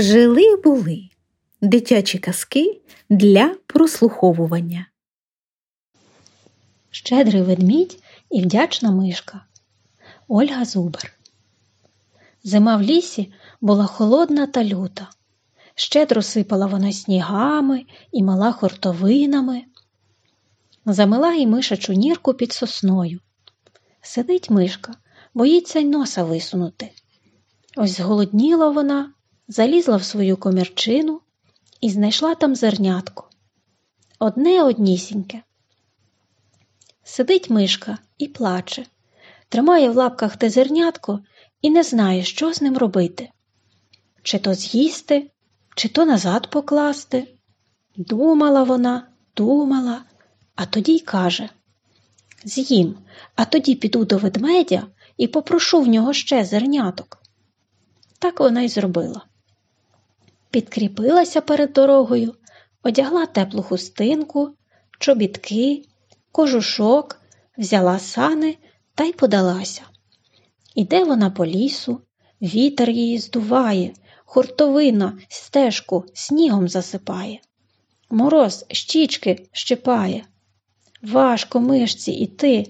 Жили були дитячі казки для прослуховування. Щедрий ведмідь і вдячна мишка. Ольга Зубер. Зима в лісі була холодна та люта. Щедро сипала вона снігами і мала хортовинами. Замила й мишачу нірку під сосною. Сидить мишка, боїться й носа висунути. Ось зголодніла вона, залізла в свою комірчину і знайшла там зернятко. Одне однісіньке. Сидить мишка і плаче, тримає в лапках те зернятко і не знає, що з ним робити. Чи то з'їсти, чи то назад покласти. Думала вона, думала, а тоді й каже З'їм, а тоді піду до ведмедя і попрошу в нього ще зерняток. Так вона й зробила. Підкріпилася перед дорогою, одягла теплу хустинку, чобітки, кожушок, взяла сани та й подалася. Іде вона по лісу, вітер її здуває, хуртовина стежку снігом засипає. Мороз щічки щипає. Важко мишці іти,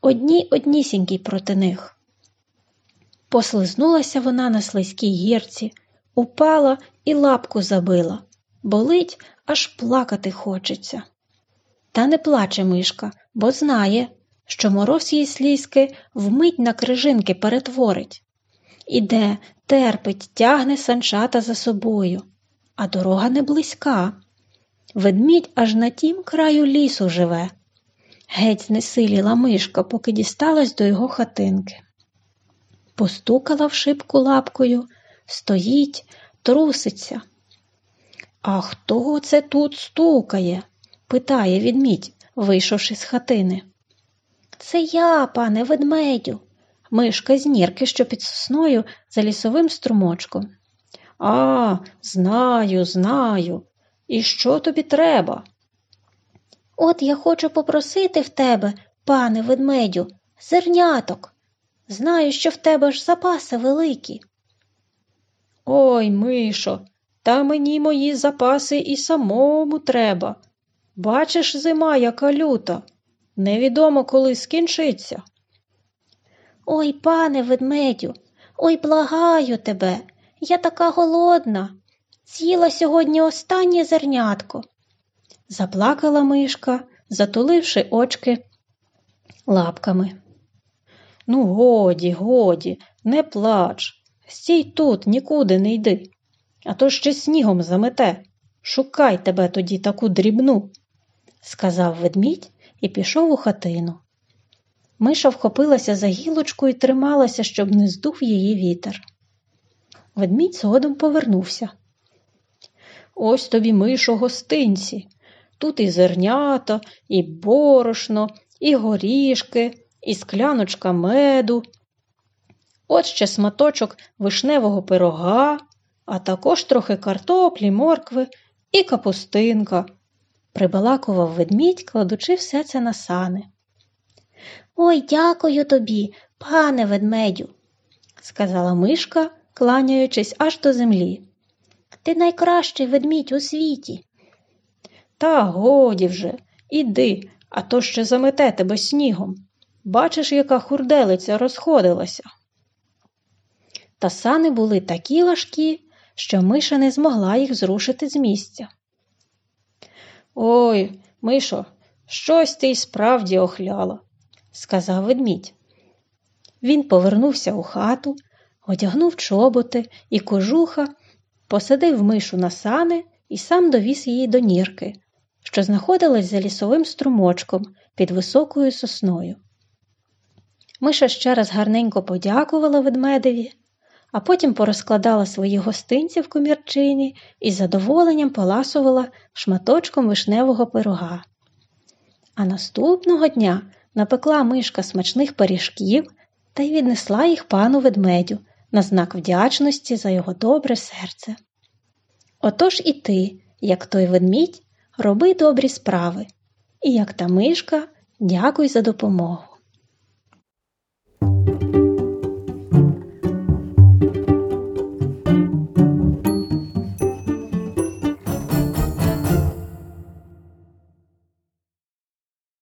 одні однісінькій проти них. Послизнулася вона на слизькій гірці, упала і лапку забила. Болить, аж плакати хочеться. Та не плаче мишка, бо знає, що мороз її слізки вмить на крижинки перетворить. Іде, терпить, тягне санчата за собою, а дорога не близька. Ведмідь аж на тім краю лісу живе. Геть знесиліла мишка, поки дісталась до його хатинки. Постукала в шибку лапкою, стоїть, труситься. А хто це тут стукає? питає відмідь, вийшовши з хатини. Це я, пане ведмедю, мишка з нірки, що під сосною за лісовим струмочком. А, знаю, знаю. І що тобі треба? От я хочу попросити в тебе, пане ведмедю, зерняток. Знаю, що в тебе ж запаси великі. Ой, Мишо, та мені мої запаси і самому треба. Бачиш, зима, яка люта, невідомо, коли скінчиться. Ой, пане ведмедю, ой, благаю тебе, я така голодна. З'їла сьогодні останнє зернятко. Заплакала мишка, затуливши очки лапками. Ну, годі, годі, не плач. Стій тут, нікуди не йди, а то ще снігом замете. Шукай тебе тоді таку дрібну, сказав ведмідь і пішов у хатину. Миша вхопилася за гілочку і трималася, щоб не здув її вітер. Ведмідь згодом повернувся. Ось тобі, мишо, гостинці. Тут і зернята, і борошно, і горішки, і скляночка меду. От ще сматочок вишневого пирога, а також трохи картоплі, моркви і капустинка. Прибалакував ведмідь, кладучи все це на сани. Ой, дякую тобі, пане ведмедю, сказала мишка, кланяючись аж до землі. Ти найкращий ведмідь у світі. Та годі вже, іди, а то ще замете тебе снігом. Бачиш, яка хурделиця розходилася. Та сани були такі важкі, що миша не змогла їх зрушити з місця. Ой, Мишо, щось ти й справді охляла, сказав ведмідь. Він повернувся у хату, одягнув чоботи і кожуха, посадив мишу на сани і сам довіз її до нірки, що знаходилась за лісовим струмочком під високою сосною. Миша ще раз гарненько подякувала ведмедеві, а потім порозкладала свої гостинці в комірчині і з задоволенням поласувала шматочком вишневого пирога. А наступного дня напекла мишка смачних пиріжків та й віднесла їх пану ведмедю на знак вдячності за його добре серце. Отож і ти, як той ведмідь, роби добрі справи, і як та мишка, дякуй за допомогу.